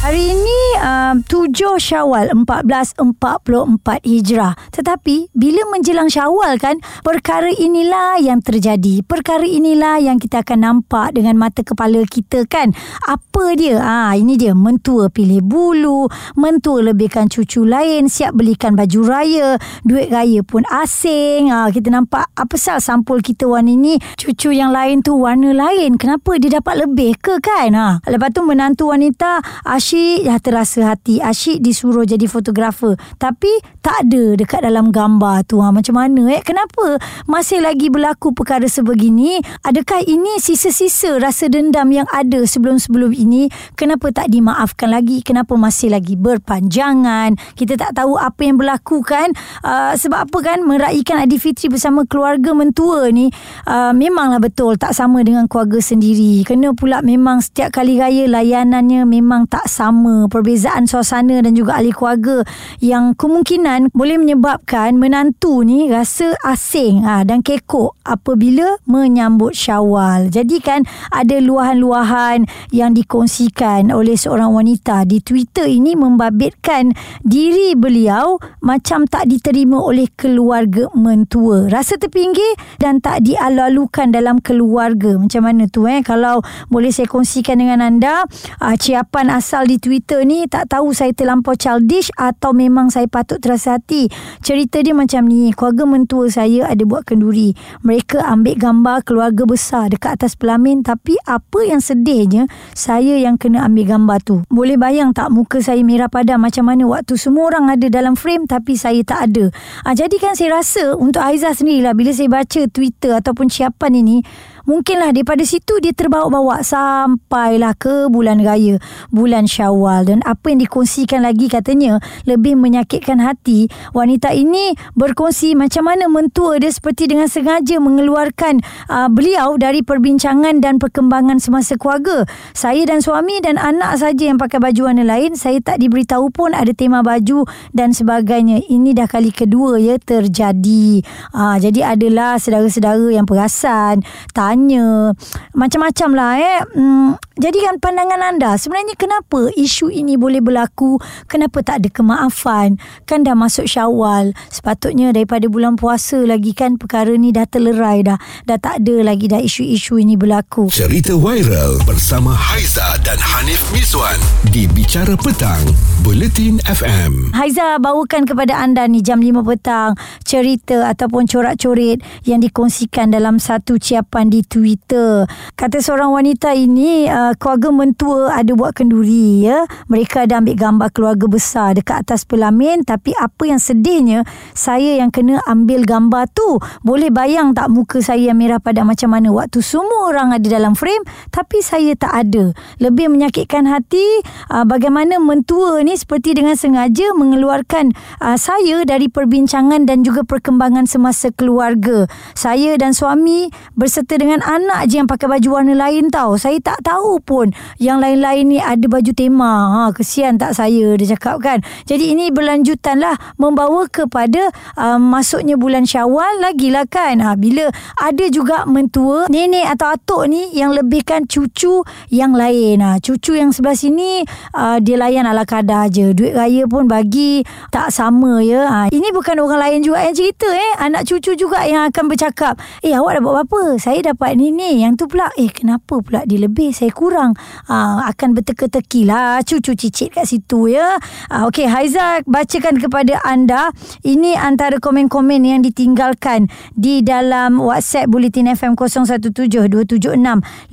Hari ini um, 7 Syawal 1444 Hijrah. Tetapi bila menjelang Syawal kan, perkara inilah yang terjadi. Perkara inilah yang kita akan nampak dengan mata kepala kita kan. Apa dia? Ah, ha, ini dia mentua pilih bulu, mentua lebihkan cucu lain, siap belikan baju raya, duit raya pun asing. Ah, ha, kita nampak apa sal sampul kita warna ini, cucu yang lain tu warna lain. Kenapa dia dapat lebih ke kan? Ha. Lepas tu menantu wanita Asyik dah terasa hati Asyik disuruh jadi fotografer. Tapi tak ada dekat dalam gambar tu. Ha, Macam mana eh? Kenapa masih lagi berlaku perkara sebegini? Adakah ini sisa-sisa rasa dendam yang ada sebelum-sebelum ini? Kenapa tak dimaafkan lagi? Kenapa masih lagi berpanjangan? Kita tak tahu apa yang berlaku kan? Uh, Sebab apa kan? Meraihkan Fitri bersama keluarga mentua ni uh, Memanglah betul tak sama dengan keluarga sendiri. Kena pula memang setiap kali raya layanannya memang tak sama perbezaan suasana dan juga ahli keluarga yang kemungkinan boleh menyebabkan menantu ni rasa asing ha, dan kekok apabila menyambut syawal. Jadi kan ada luahan-luahan yang dikongsikan oleh seorang wanita di Twitter ini membabitkan diri beliau macam tak diterima oleh keluarga mentua. Rasa terpinggir dan tak dialu-alukan dalam keluarga. Macam mana tu eh? Kalau boleh saya kongsikan dengan anda uh, ciapan asal di Twitter ni tak tahu saya terlampau childish atau memang saya patut terasa hati. Cerita dia macam ni. Keluarga mentua saya ada buat kenduri. Mereka ambil gambar keluarga besar dekat atas pelamin tapi apa yang sedihnya saya yang kena ambil gambar tu. Boleh bayang tak muka saya merah padam macam mana waktu semua orang ada dalam frame tapi saya tak ada. Ha, jadi kan saya rasa untuk Aizah sendirilah bila saya baca Twitter ataupun siapan ini Mungkinlah daripada situ dia terbawa-bawa sampailah ke bulan raya, bulan syawal. Dan apa yang dikongsikan lagi katanya lebih menyakitkan hati. Wanita ini berkongsi macam mana mentua dia seperti dengan sengaja mengeluarkan uh, beliau dari perbincangan dan perkembangan semasa keluarga. Saya dan suami dan anak saja yang pakai baju warna lain. Saya tak diberitahu pun ada tema baju dan sebagainya. Ini dah kali kedua ya terjadi. Uh, jadi adalah saudara-saudara yang perasan. Tanya tanya macam-macam lah eh. Hmm, jadikan pandangan anda. Sebenarnya kenapa isu ini boleh berlaku? Kenapa tak ada kemaafan? Kan dah masuk syawal. Sepatutnya daripada bulan puasa lagi kan perkara ni dah terlerai dah. Dah tak ada lagi dah isu-isu ini berlaku. Cerita viral bersama Haiza dan Hanif Miswan di Bicara Petang Bulletin FM Haiza bawakan kepada anda ni jam 5 petang cerita ataupun corak-coret yang dikongsikan dalam satu ciapan di Twitter. Kata seorang wanita ini, uh, keluarga mentua ada buat kenduri. ya. Mereka ada ambil gambar keluarga besar dekat atas pelamin. Tapi apa yang sedihnya, saya yang kena ambil gambar tu. Boleh bayang tak muka saya yang merah pada macam mana waktu semua orang ada dalam frame. Tapi saya tak ada. Lebih menyakitkan hati uh, bagaimana mentua ni seperti dengan sengaja mengeluarkan uh, saya dari perbincangan dan juga perkembangan semasa keluarga. Saya dan suami berserta dengan dengan anak je yang pakai baju warna lain tau. Saya tak tahu pun yang lain-lain ni ada baju tema. Ha, kesian tak saya dia cakap kan. Jadi ini berlanjutan lah membawa kepada um, masuknya bulan syawal lagi lah kan. Ha, bila ada juga mentua nenek atau atuk ni yang lebihkan cucu yang lain. Ha, cucu yang sebelah sini uh, dia layan ala kadar je. Duit raya pun bagi tak sama ya. Ha, ini bukan orang lain juga yang cerita eh. Anak cucu juga yang akan bercakap. Eh awak dapat apa? Saya dapat dapat ni ni yang tu pula. Eh kenapa pula dia lebih? Saya kurang uh, akan berteka-teki lah. Cucu cicit kat situ ya. Uh, Okey Haiza bacakan kepada anda. Ini antara komen-komen yang ditinggalkan di dalam WhatsApp Bulletin FM 0172765656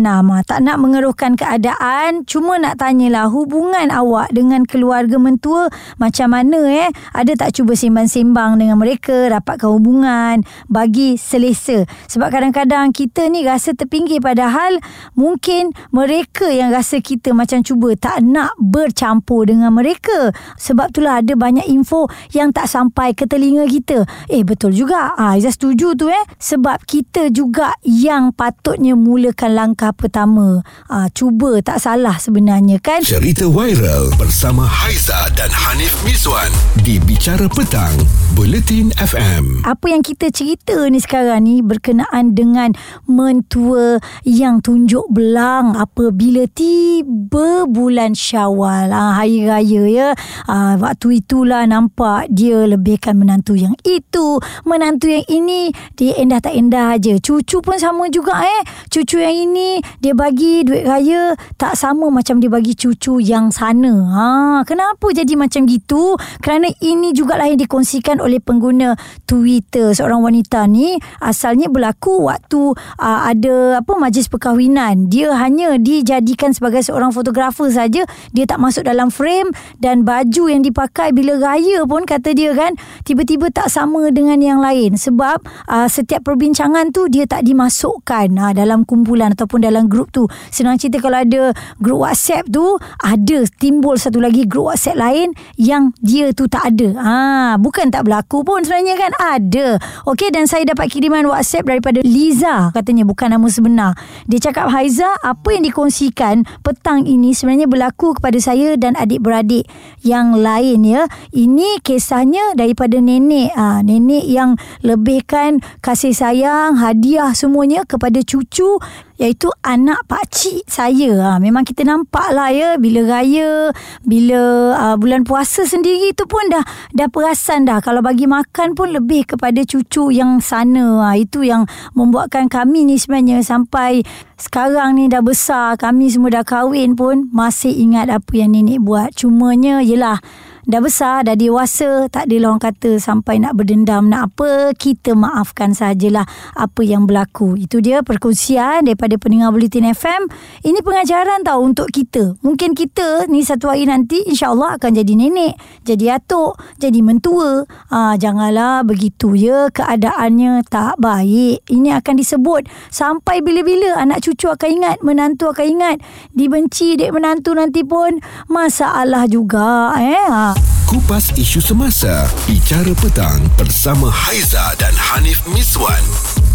uh, tak nak mengeruhkan keadaan cuma nak tanyalah hubungan awak dengan keluarga mentua macam mana eh? Ada tak cuba sembang-sembang dengan mereka? Rapatkan hubungan? Bagi selesa kita. Sebab kadang-kadang kita ni rasa terpinggir padahal mungkin mereka yang rasa kita macam cuba tak nak bercampur dengan mereka. Sebab itulah ada banyak info yang tak sampai ke telinga kita. Eh betul juga. Ah ha, setuju tu eh. Sebab kita juga yang patutnya mulakan langkah pertama. Ah ha, cuba tak salah sebenarnya kan. Cerita viral bersama Haiza dan Hanif Miswan di Bicara Petang, Buletin FM. Apa yang kita cerita ni sekarang ni berkenaan dengan mentua yang tunjuk belang apabila tiba bulan Syawal. Ha, hari raya ya. Ha, waktu itulah nampak dia lebihkan menantu yang itu, menantu yang ini dia endah tak endah aja. Cucu pun sama juga eh. Cucu yang ini dia bagi duit raya tak sama macam dia bagi cucu yang sana. Ha, kenapa jadi macam gitu? Kerana ini jugalah yang dikongsikan oleh pengguna Twitter seorang wanita ni asalnya berlaku waktu uh, ada apa majlis perkahwinan. Dia hanya dijadikan sebagai seorang fotografer saja. Dia tak masuk dalam frame dan baju yang dipakai bila raya pun kata dia kan tiba-tiba tak sama dengan yang lain sebab uh, setiap perbincangan tu dia tak dimasukkan uh, dalam kumpulan ataupun dalam grup tu. Senang cerita kalau ada grup WhatsApp tu ada timbul satu lagi grup WhatsApp lain yang dia tu tak ada. Ha, bukan tak berlaku pun sebenarnya kan ada. Okey dan saya dapat kiriman WhatsApp daripada Liza katanya bukan nama sebenar. Dia cakap Haiza apa yang dikongsikan petang ini sebenarnya berlaku kepada saya dan adik-beradik yang lain ya. Ini kisahnya daripada nenek. Ha, nenek yang lebihkan kasih sayang, hadiah semuanya kepada cucu iaitu anak pak cik saya. Ha, memang kita nampak lah ya bila raya, bila uh, bulan puasa sendiri tu pun dah dah perasan dah kalau bagi makan pun lebih kepada cucu yang sana. Ha, itu yang membuatkan kami ni sebenarnya sampai sekarang ni dah besar, kami semua dah kahwin pun masih ingat apa yang nenek buat. Cumanya yelah dah besar, dah dewasa, tak ada orang kata sampai nak berdendam, nak apa, kita maafkan sajalah apa yang berlaku. Itu dia perkongsian daripada pendengar Bulletin FM. Ini pengajaran tau untuk kita. Mungkin kita ni satu hari nanti insyaAllah akan jadi nenek, jadi atuk, jadi mentua. Ha, janganlah begitu ya, keadaannya tak baik. Ini akan disebut sampai bila-bila anak cucu akan ingat, menantu akan ingat. Dibenci dek menantu nanti pun masalah juga. Eh? Ha. Kupas isu semasa, bicara petang bersama Haiza dan Hanif Miswan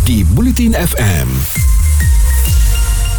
di Bulletin FM.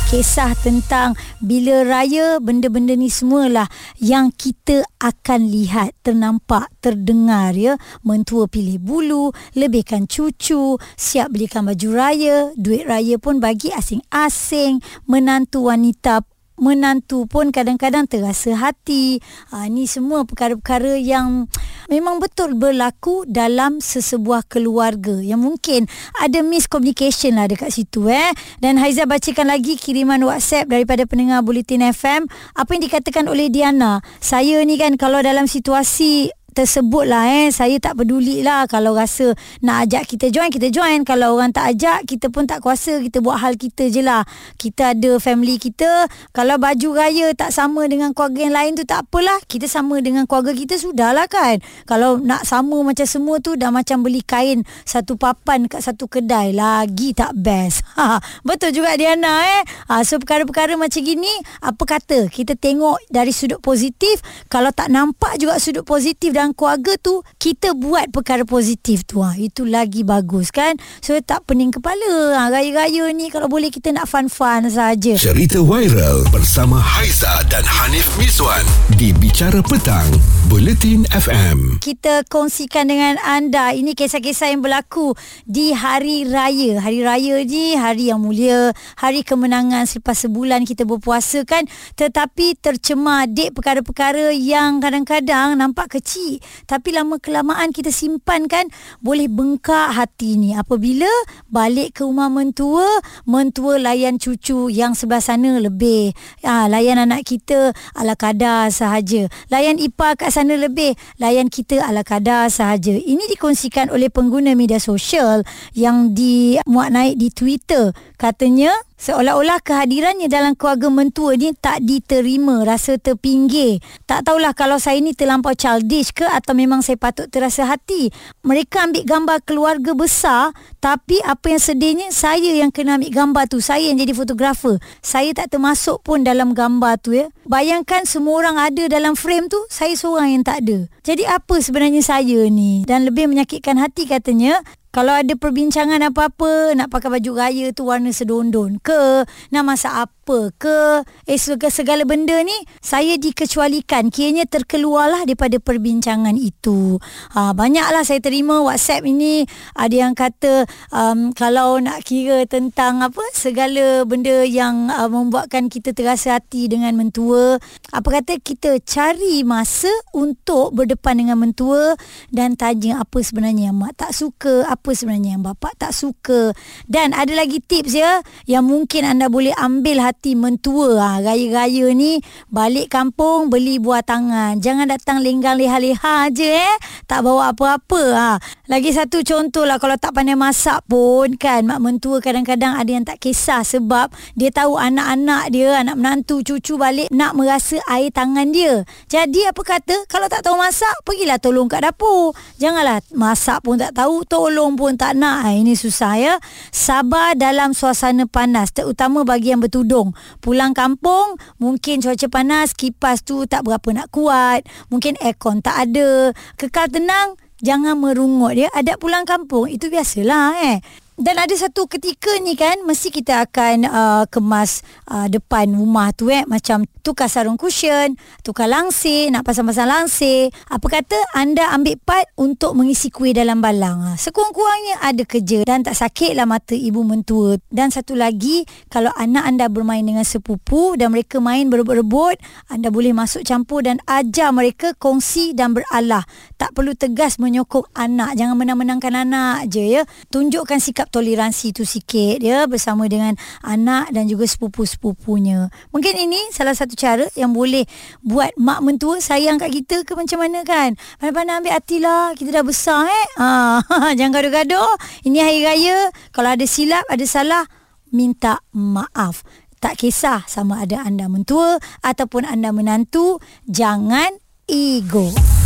Kisah tentang bila raya benda-benda ni semualah yang kita akan lihat, ternampak, terdengar ya. Mentua pilih bulu, lebihkan cucu, siap belikan baju raya, duit raya pun bagi asing-asing, menantu wanita menantu pun kadang-kadang terasa hati. Ha, ni semua perkara-perkara yang memang betul berlaku dalam sesebuah keluarga yang mungkin ada miscommunication lah dekat situ eh. Dan Haiza bacakan lagi kiriman WhatsApp daripada pendengar Bulletin FM. Apa yang dikatakan oleh Diana, saya ni kan kalau dalam situasi tersebut lah eh. Saya tak peduli lah kalau rasa nak ajak kita join kita join. Kalau orang tak ajak kita pun tak kuasa. Kita buat hal kita je lah. Kita ada family kita. Kalau baju raya tak sama dengan keluarga yang lain tu tak apalah. Kita sama dengan keluarga kita sudah lah kan. Kalau nak sama macam semua tu dah macam beli kain satu papan kat satu kedai lagi tak best. Ha, betul juga Diana eh. Ha, so perkara-perkara macam gini apa kata? Kita tengok dari sudut positif. Kalau tak nampak juga sudut positif dan dalam keluarga tu kita buat perkara positif tu ha. itu lagi bagus kan? So tak pening kepala. Ha. raya-raya ni kalau boleh kita nak fun-fun saja. Cerita viral bersama Haiza dan Hanif Miswan di Bicara Petang Buletin FM kita kongsikan dengan anda ini kisah-kisah yang berlaku di hari raya. Hari raya ni hari yang mulia hari kemenangan selepas sebulan kita berpuasa kan? Tetapi tercemar dek perkara-perkara yang kadang-kadang nampak kecil tapi lama kelamaan kita simpan kan boleh bengkak hati ni. Apabila balik ke rumah mentua mentua layan cucu yang sebelah sana lebih. Ha, layan anak kita ala kadar sahaja. Layan ipar kat sana lebih layan kita ala kadar sahaja. Ini dikongsikan oleh pengguna media sosial yang dimuat naik di Twitter. Katanya Seolah-olah kehadirannya dalam keluarga mentua ni tak diterima, rasa terpinggir. Tak tahulah kalau saya ni terlampau childish ke atau memang saya patut terasa hati. Mereka ambil gambar keluarga besar tapi apa yang sedihnya saya yang kena ambil gambar tu. Saya yang jadi fotografer. Saya tak termasuk pun dalam gambar tu ya. Bayangkan semua orang ada dalam frame tu, saya seorang yang tak ada. Jadi apa sebenarnya saya ni? Dan lebih menyakitkan hati katanya, kalau ada perbincangan apa-apa nak pakai baju raya tu warna sedondon ke nak masak apa ke eh segala, segala benda ni saya dikecualikan. Kiranya terkeluarlah daripada perbincangan itu. Ha, banyaklah saya terima whatsapp ini. Ada yang kata um, kalau nak kira tentang apa segala benda yang uh, membuatkan kita terasa hati dengan mentua. Apa kata kita cari masa untuk berdepan dengan mentua dan tanya apa sebenarnya mak tak suka apa sebenarnya yang bapa tak suka. Dan ada lagi tips ya yang mungkin anda boleh ambil hati mentua. Ha, raya-raya ni balik kampung beli buah tangan. Jangan datang lenggang leha-leha je eh. Tak bawa apa-apa ha. lagi satu contoh lah kalau tak pandai masak pun kan mak mentua kadang-kadang ada yang tak kisah sebab dia tahu anak-anak dia anak menantu cucu balik nak merasa air tangan dia. Jadi apa kata? Kalau tak tahu masak pergilah tolong kat dapur. Janganlah masak pun tak tahu tolong tolong pun tak nak. Ha, ini susah ya. Sabar dalam suasana panas. Terutama bagi yang bertudung. Pulang kampung, mungkin cuaca panas, kipas tu tak berapa nak kuat. Mungkin aircon tak ada. Kekal tenang, jangan merungut ya. Ada pulang kampung, itu biasalah eh. Dan ada satu ketika ni kan mesti kita akan uh, kemas uh, depan rumah tu eh macam tukar sarung cushion, tukar langsir, nak pasang-pasang langsir. Apa kata anda ambil part untuk mengisi kuih dalam balang. Ha. Sekurang-kurangnya ada kerja dan tak sakitlah mata ibu mentua. Dan satu lagi kalau anak anda bermain dengan sepupu dan mereka main berebut-rebut, anda boleh masuk campur dan ajar mereka kongsi dan beralah. Tak perlu tegas menyokong anak, jangan menang-menangkan anak je ya. Tunjukkan sikap toleransi tu sikit ya bersama dengan anak dan juga sepupu-sepupunya. Mungkin ini salah satu cara yang boleh buat mak mentua sayang kat kita ke macam mana kan. Pandai-pandai ambil hatilah kita dah besar eh. Ha, jangan gaduh-gaduh. Ini hari raya kalau ada silap ada salah minta maaf. Tak kisah sama ada anda mentua ataupun anda menantu, jangan ego.